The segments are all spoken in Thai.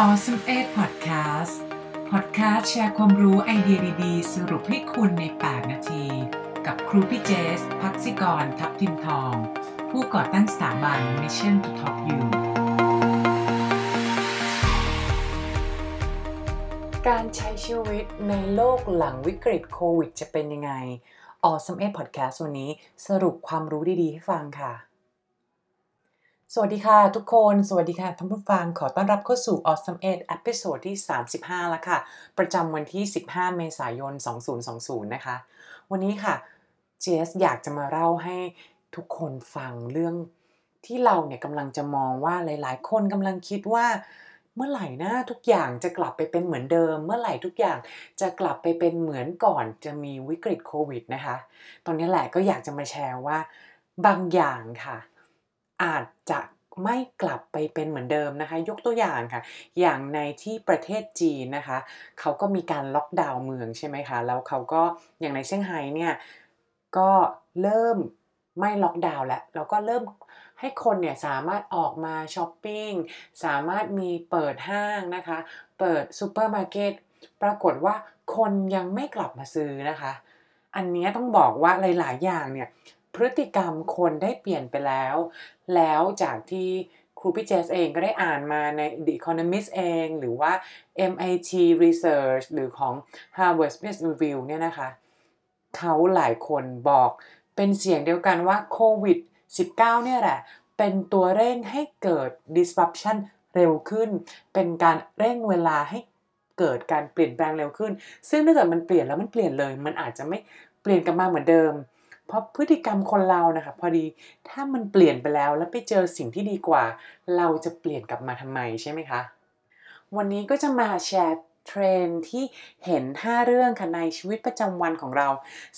Awesome 8 Podcast Podcast แชร์ความรู้ไอเดียดีๆ สรุปให้คุณใน 8 นาที กับครูพี่เจส พักซิกร ทับทิมทอง ผู้ก่อตั้งสถาบัน Mission to Top You การใช้ชีวิตในโลกหลังวิกฤตโควิดจะเป็นยังไง Awesome 8 Podcast วันนี้สรุปความรู้ดีๆ ให้ฟังค่ะ สวัสดีค่ะทุกคน สวัสดีค่ะท่านผู้ฟังขอต้อนรับเข้าสู่ Awesome 8 e p i s o d ที่ 35 แล้วค่ะ ประจำวันที่ 15 เมษายน 2020 นะคะ วันนี้ค่ะเจสอยากจะมาเล่าให้ทุกคนฟังเรื่องที่เราเนี่ยกำลังจะมองว่าหลาย ๆ คนกำลังคิดว่า เมื่อไหร่นะทุกอย่างจะกลับไปเป็นเหมือนเดิม เมื่อไหร่ทุกอย่างจะกลับไปเป็นเหมือนก่อนจะมีวิกฤตโควิดนะคะ ตอนนี้แหละก็อยากจะมาแชร์ว่าบางอย่างค่ะ อาจจะไม่กลับไปเป็นเหมือนเดิมนะคะ ยกตัวอย่างค่ะ อย่างในที่ประเทศจีนนะคะ เขาก็มีการล็อกดาวน์เมืองใช่ไหมคะ แล้วเขาก็อย่างในเซี่ยงไฮ้เนี่ยก็เริ่มไม่ล็อกดาวน์แล้วแล้วก็เริ่มให้คนเนี่ยสามารถออกมาช้อปปิ้งสามารถมีเปิดห้างนะคะ เปิดซูเปอร์มาร์เก็ตปรากฏว่าคนยังไม่กลับมาซื้อนะคะ อันนี้ต้องบอกว่าหลาย ๆ อย่างเนี่ย พฤติกรรมคนได้เปลี่ยนไปแล้ว แล้วจากที่ครูพี่เจสเองก็ได้อ่านมาใน The Economist เอง หรือว่า MIT Research หรือของ Harvard Business Review เนี่ยนะคะ เขาหลายคนบอกเป็นเสียงเดียวกันว่าโควิด 19 เนี่ยแหละ เป็นตัวเร่งให้เกิด disruption เร็วขึ้น เป็นการเร่งเวลาให้เกิดการเปลี่ยนแปลงเร็วขึ้น ซึ่งถ้าเกิดมันเปลี่ยนแล้วมันเปลี่ยนเลย มันอาจจะไม่เปลี่ยนกลับมาเหมือนเดิม เพราะพฤติกรรมคนเรานะคะพอดีถ้ามันเปลี่ยนไปแล้วแล้วไปเจอสิ่งที่ดีกว่า เราจะเปลี่ยนกลับมาทำไมใช่ไหมคะ วันนี้ก็จะมาแชร์เทรนที่เห็น 5 เรื่องค่ะในชีวิตประจำวันของเรา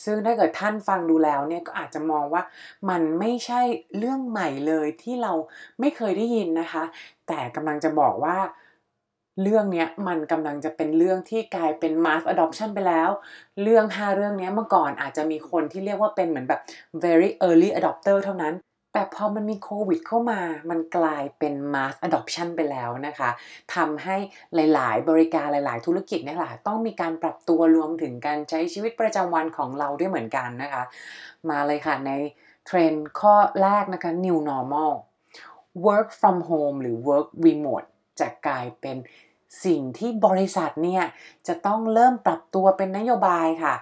ซึ่งถ้าเกิดท่านฟังดูแล้วเนี่ยก็อาจจะมองว่ามันไม่ใช่เรื่องใหม่เลยที่เราไม่เคยได้ยินนะคะ แต่กำลังจะบอกว่า เรื่องเนี้ยมันกำลังจะเป็นเรื่องที่กลายเป็น mass adoption ไปแล้ว เรื่อง 5 เรื่องนี้เมื่อก่อนอาจจะมีคนที่เรียกว่าเป็นเหมือนแบบ very early adopter เท่านั้น แต่พอมันมีโควิดเข้ามา มันกลายเป็น mass adoption ไปแล้วนะคะทำให้หลาย ๆ บริการหลาย ๆ ธุรกิจเนี่ยแหละต้องมีการปรับตัวรวมถึงการใช้ชีวิตประจำวันของเราด้วยเหมือนกันนะคะ มาเลยค่ะในเทรนด์ข้อแรกนะคะ new normal work from home หรือ work remote จะกลายเป็นสิ่งที่บริษัทเนี่ยจะต้องเริ่มปรับตัวเป็นนโยบายค่ะ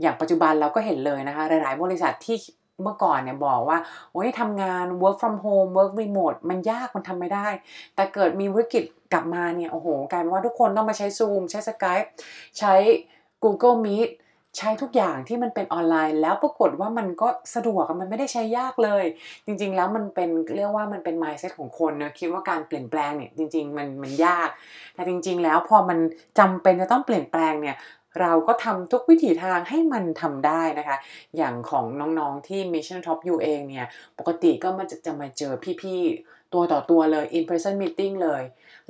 อย่างปัจจุบันเราก็เห็นเลยนะคะ หลาย ๆ บริษัทที่เมื่อก่อนเนี่ยบอกว่าโอ้ยทำงาน work from home work remote มันยากมันทำไม่ได้ แต่เกิดมีวิกฤตกลับมาเนี่ย โอ้โห กลายเป็นว่าทุกคนต้องมาใช้ Zoom ใช้ Skype ใช้ Google Meet ใช้ทุกอย่างที่มันเป็นออนไลน์ แล้วปรากฏว่ามันก็สะดวกมันไม่ได้ใช้ยากเลย จริง ๆ แล้วมันเป็นเรียกว่ามันเป็น mindset ของคนนะคิดว่าการเปลี่ยนแปลงเนี่ยจริง ๆ มันมันยาก แต่จริง ๆ แล้วพอมันจำเป็นจะต้องเปลี่ยนแปลงเนี่ยเราก็ทำทุกวิถีทางให้มันทำได้นะคะ อย่างของน้องๆที่ Mission Top U เองเนี่ย ปกติก็มันจะจะมาเจอพี่ๆ ตัวต่อตัวเลย in person meeting เลย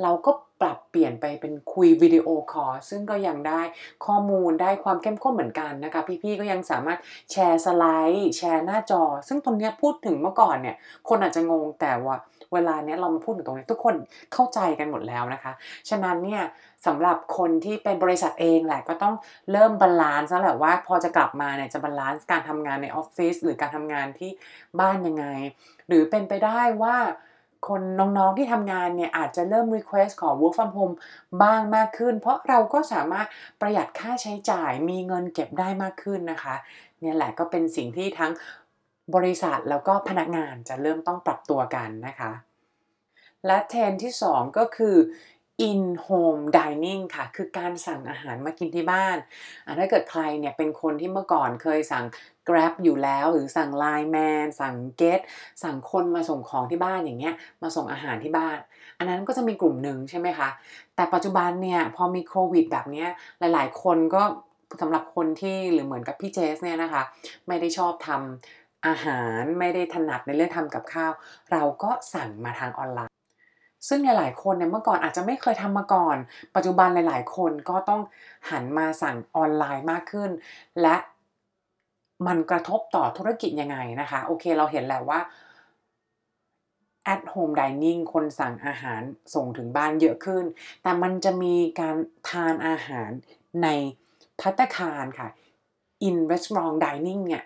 เราก็ ปรับเปลี่ยนไปเป็นคุยวิดีโอคอลซึ่งก็ยังได้ข้อมูลได้ความเข้มข้นเหมือนกันนะคะ พี่ๆก็ยังสามารถแชร์สไลด์แชร์หน้าจอ ซึ่งตรงนี้พูดถึงเมื่อก่อนเนี่ย คนอาจจะงงแต่ว่าเวลาเนี้ยเรามาพูดถึงตรงนี้ทุกคนเข้าใจกันหมดแล้วนะคะ ฉะนั้นเนี่ยสำหรับคนที่เป็นบริษัทเองแหละก็ต้องเริ่ม balance แล้วแหละว่าพอจะกลับมาเนี่ยจะ balance การทำงานในออฟฟิศหรือการทำงานที่บ้านยังไง หรือเป็นไปได้ว่า คนน้องๆที่ทำงานเนี่ยอาจจะเริ่ม request ขอ work from home บ้างมากขึ้น เพราะเราก็สามารถประหยัดค่าใช้จ่ายมีเงินเก็บได้มากขึ้นนะคะ เนี่ยแหละก็เป็นสิ่งที่ทั้งบริษัทแล้วก็พนักงานจะเริ่มต้องปรับตัวกันนะคะ และเทรนที่ 2 ก็คือ in home dining ค่ะ คือการสั่งอาหารมากินที่บ้าน ถ้าเกิดใครเนี่ยเป็นคนที่เมื่อก่อนเคยสั่ง Grab อยู่แล้ว หรือสั่ง Line Man สั่ง Get สั่งคนมาส่งของที่บ้านอย่างเงี้ย มาส่งอาหารที่บ้าน อันนั้นก็จะมีกลุ่มหนึ่งใช่ไหมคะ แต่ปัจจุบันเนี่ยพอมีโควิดแบบเนี้ยหลายๆ คนก็สำหรับคนที่หรือเหมือนกับพี่เจสเนี่ยนะคะ ไม่ได้ชอบทำอาหารไม่ได้ถนัดในเรื่องทำกับข้าว เราก็สั่งมาทางออนไลน์ ซึ่งหลาย ๆ คนเนี่ยเมื่อก่อนอาจจะไม่เคยทำมาก่อน ปัจจุบันหลาย ๆ คนก็ต้องหันมาสั่งออนไลน์มากขึ้น และมันกระทบต่อธุรกิจยังไงนะคะ โอเคเราเห็นแล้วว่า at home dining คนสั่งอาหารส่งถึงบ้านเยอะขึ้น แต่มันจะมีการทานอาหารในพัตคารค่ะ in restaurant dining เนี่ย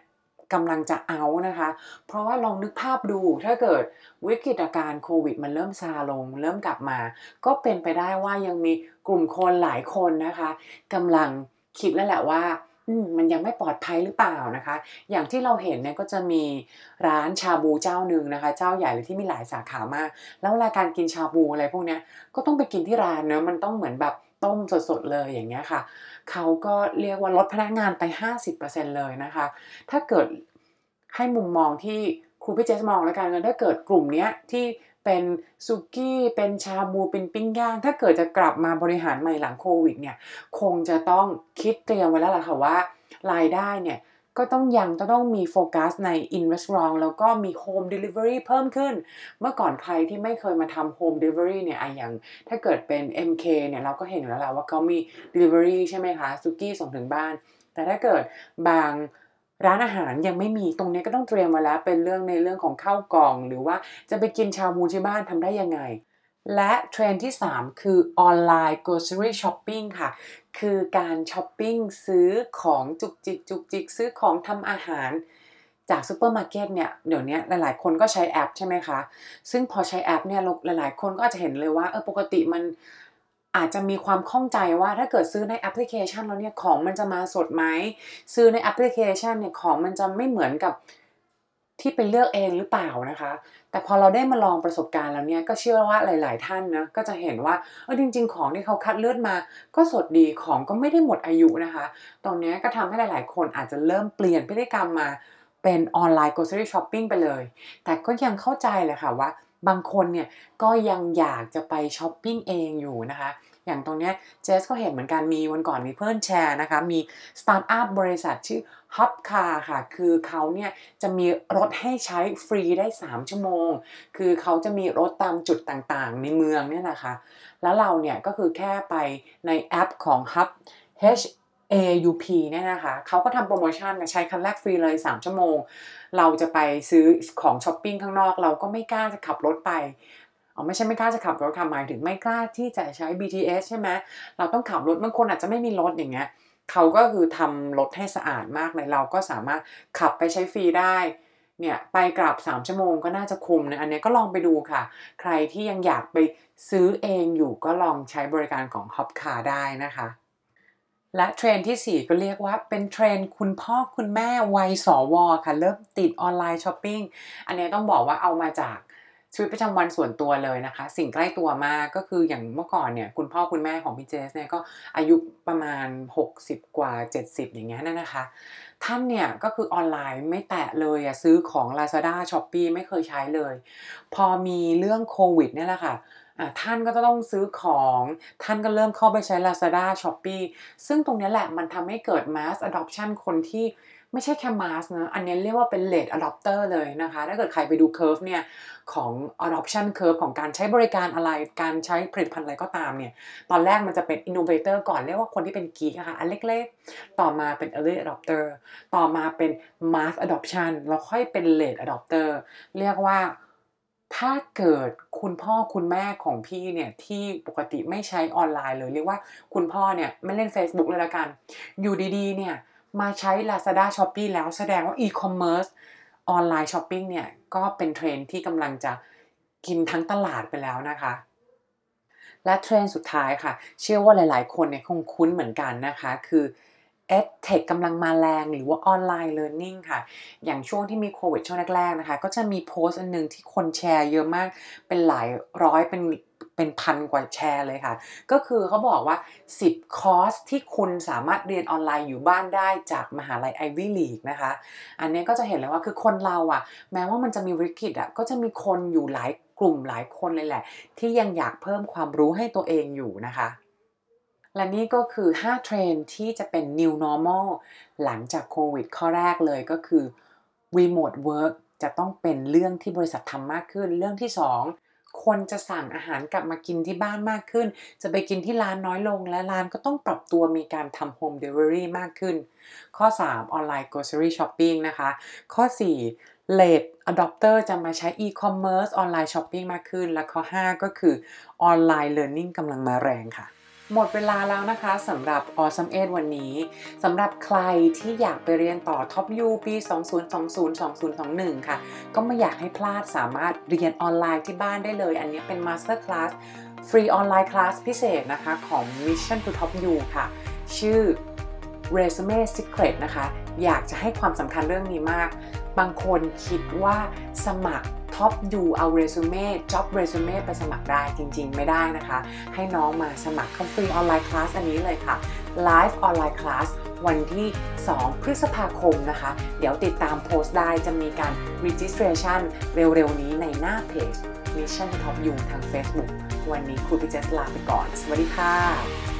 กำลังจะเอานะคะ เพราะว่าลองนึกภาพดูถ้าเกิดวิกฤตการณ์โควิด มันเริ่มซาลง เริ่มกลับมา ก็เป็นไปได้ว่ายังมีกลุ่มคนหลายคนนะคะกำลังคิดแล้วแหละว่ามันยังไม่ปลอดภัยหรือเปล่านะคะ อย่างที่เราเห็นเนี่ยก็จะมีร้านชาบูเจ้าหนึ่งนะคะ เจ้าใหญ่เลยที่มีหลายสาขามาก แล้วเวลาการกินชาบูอะไรพวกนี้ก็ต้องไปกินที่ร้านเนอะมันต้องเหมือนแบบ ต้มสดๆเลยอย่างเงี้ยค่ะ เขาก็เรียกว่าลดพนักงานไป 50%เลยนะคะ ถ้าเกิดให้มุมมองที่ครูพี่เจสมองแล้วกันถ้าเกิดกลุ่มเนี้ยที่เป็นซุกี้เป็นชาบูเป็นปิ้งย่าง ถ้าเกิดจะกลับมาบริหารใหม่หลังโควิดเนี่ย คงจะต้องคิดเตรียมไว้แล้วล่ะค่ะว่ารายได้เนี่ย ก็ต้องยังต้องมีโฟกัสใน in restaurant แล้วก็มี home delivery เพิ่มขึ้น เมื่อก่อนใครที่ไม่เคยมาทำ home delivery เนี่ยไออย่างถ้าเกิดเป็น MK เนี่ยเราก็เห็นแล้วแหละว่าเขามี delivery ใช่ไหมคะซุกี้ส่งถึงบ้าน แต่ถ้าเกิดบางร้านอาหารยังไม่มีตรงนี้ก็ต้องเตรียมมาแล้วเป็นเรื่องในเรื่องของข้าวกล่อง หรือว่าจะไปกินชาบูที่บ้านทำได้ยังไง และเทรนด์ที่ 3 คือออนไลน์ grocery shopping ค่ะ คือการช้อปปิ้งซื้อของจุกจิกจุกจิกซื้อของทำอาหาร จากซูเปอร์มาร์เก็ตเนี่ยเดี๋ยวนี้หลาย ๆ คนก็ใช้แอปใช่ไหมคะ ซึ่งพอใช้แอปเนี่ยหลาย ๆ คนก็จะเห็นเลยว่าเออปกติมันอาจจะมีความข้องใจว่าถ้าเกิดซื้อในแอปพลิเคชันแล้วเนี่ยของมันจะมาสดไหมซื้อในแอปพลิเคชันเนี่ยของมันจะไม่เหมือนกับ ที่ไปเลือกเองหรือเปล่านะคะ แต่พอเราได้มาลองประสบการณ์แล้วเนี่ยก็เชื่อว่าหลาย ๆ ท่านนะก็จะเห็นว่าเออจริง ๆ ของที่เขาคัดเลือกมา ก็สดดีของก็ไม่ได้หมดอายุนะคะ ตรงนี้ก็ทำให้หลาย ๆ คนอาจจะเริ่มเปลี่ยนพฤติกรรมมาเป็นออนไลน์ grocery shopping ไปเลย แต่ก็ยังเข้าใจเลยค่ะว่าบางคนเนี่ยก็ยังอยากจะไปช้อปปิ้งเองอยู่นะคะ อย่างตรงนี้เจสก็เห็นเหมือนกันมีวันก่อนมีเพื่อนแชร์นะคะ มีสตาร์ทอัพบริษัทชื่อ Haupcar ค่ะ คือเขาเนี่ยจะมีรถให้ใช้ฟรีได้ 3 ชั่วโมง คือเขาจะมีรถตามจุดต่างๆ ในเมืองเนี่ยนะคะ แล้วเราเนี่ยก็คือแค่ไปในแอปของ Haup H A U P เนี่ยนะคะเขาก็ทำโปรโมชั่นใช้คันแรกฟรีเลย 3 ชั่วโมง เราจะไปซื้อของช้อปปิ้งข้างนอก เราก็ไม่กล้าจะขับรถไป อ๋อไม่ใช่ไม่กล้าจะขับรถค่ะหมายถึงไม่กล้าที่จะใช้ BTS ใช่ไหมเราต้องขับรถบางคนอาจจะไม่มีรถอย่างเงี้ยเขาก็คือทำรถให้สะอาดมากเลยเราก็สามารถขับไปใช้ฟรีได้เนี่ยไปกลับ 3 ชั่วโมงก็น่าจะคุ้มนะอันนี้ก็ลองไปดูค่ะ ใครที่ยังอยากไปซื้อเองอยู่ก็ลองใช้บริการของ Haupcar ได้นะคะ และเทรนด์ที่ 4 ก็เรียกว่าเป็นเทรนด์คุณพ่อคุณแม่วัยสวค่ะ เริ่มติด online shopping อันนี้ต้องบอกว่าเอามาจาก ชีวิตประจำวันส่วนตัวเลยนะคะ สิ่งใกล้ตัวมากก็คืออย่างเมื่อก่อนเนี่ยคุณพ่อคุณแม่ของพี่เจสเนี่ยก็อายุประมาณ 60 กว่า 70 อย่างเงี้ยนะคะ ท่านเนี่ยก็คือออนไลน์ไม่แตะเลยอะซื้อของ Lazada s h o p e e ไม่เคยใช้เลย พอมีเรื่องโควิดเนี่ยแหละค่ะท่านก็ต้องซื้อของ ท่านก็เริ่มเข้าไปใช้ Lazada s h o p e e ซึ่งตรงนี้แหละมันทำให้เกิด mass adoption คนที่ ไม่ใช่แค่มาสนะอันนี้เรียกว่าเป็น late adopter เลยนะคะ ถ้าเกิดใครไปดู curve เนี่ยของ adoption curve ของการใช้บริการอะไร การใช้ผลิตภัณฑ์อะไรก็ตามเนี่ย ตอนแรกมันจะเป็น innovator ก่อนเรียกว่าคนที่เป็น geek นะคะอันเล็กๆ ต่อมาเป็น early adopter ต่อมาเป็น mass adoption แล้วค่อยเป็น late adopter เรียกว่าถ้าเกิดคุณพ่อคุณแม่ของพี่เนี่ย ที่ปกติไม่ใช้ออนไลน์เลย เรียกว่าคุณพ่อเนี่ย ไม่เล่น Facebook เลยละกัน อยู่ดีๆเนี่ย มาใช้ Lazada s h o p e e แล้วแสดงว่า e-commerce ออนไลน์ช้อปปิ้งเนี่ย ก็เป็นเทรนด์ที่กำลังจะกินทั้งตลาดไปแล้วนะคะ และเทรนด์สุดท้ายค่ะ เชื่อว่าหลายๆ คนเนี่ยคงคุ้นเหมือนกันนะคะ คือ EdTech กำลังมาแรงหรือว่าออนไลน์เรียนรู้ค่ะ อย่างช่วงที่มีโควิดช่วงแรกๆนะคะ ก็จะมีโพสต์อันนึงที่คนแชร์เยอะมากเป็นหลายร้อยเป็น เป็นพันกว่าแชร์เลยค่ะ ก็คือเขาบอกว่า 10 คอร์สที่คุณสามารถเรียนออนไลน์อยู่บ้านได้จากมหาลัย Ivy League นะคะ อันนี้ก็จะเห็นแล้วว่าคือคนเราอ่ะ แม้ว่ามันจะมีวิกฤตอ่ะก็จะมีคนอยู่หลายกลุ่มหลายคนเลยแหละ ที่ยังอยากเพิ่มความรู้ให้ตัวเองอยู่นะคะและนี่ก็คือ 5 เทรนด์ที่จะเป็น new normal หลังจากโควิด ข้อแรกเลยก็คือ remote work จะต้องเป็นเรื่องที่บริษัททำมากขึ้น เรื่องที่ 2 คนจะสั่งอาหารกลับมากินที่บ้านมากขึ้น จะไปกินที่ร้านน้อยลง และร้านก็ต้องปรับตัวมีการทำ home delivery มากขึ้น ข้อ 3 online grocery shopping นะคะ ข้อ 4 late adopter จะมาใช้ e-commerce online shopping มากขึ้น และข้อ 5 ก็คือออนไลน์ learning กำลังมาแรงค่ะ หมดเวลาแล้วนะคะสำหรับ Awesome 8วันนี้สำหรับใครที่อยากไปเรียนต่อ Top U ปี 2020-2021 ค่ะ ก็ไม่อยากให้พลาดสามารถเรียนออนไลน์ที่บ้านได้เลย อันนี้เป็น Master Class ฟรี online class พิเศษนะคะของ Mission to Top U ค่ะ ชื่อ Resume Secret นะคะ อยากจะให้ความสำคัญเรื่องนี้มาก บางคนคิดว่าสมัคร Top U เอา Resume Job Resume ไปสมัครได้จริง ๆ ไม่ได้นะคะ ให้น้องมาสมัครเข้าฟรีออนไลน์คลาสอันนี้เลยค่ะ Live ออนไลน์คลาสวันที่ 2 พฤษภาคมนะคะ เดี๋ยวติดตามโพสต์ได้จะมีการ registration เร็ว ๆ นี้ในหน้าเพจ Mission to Top U ทาง Facebook วันนี้ครูพิเจสลาไปก่อน สวัสดีค่ะ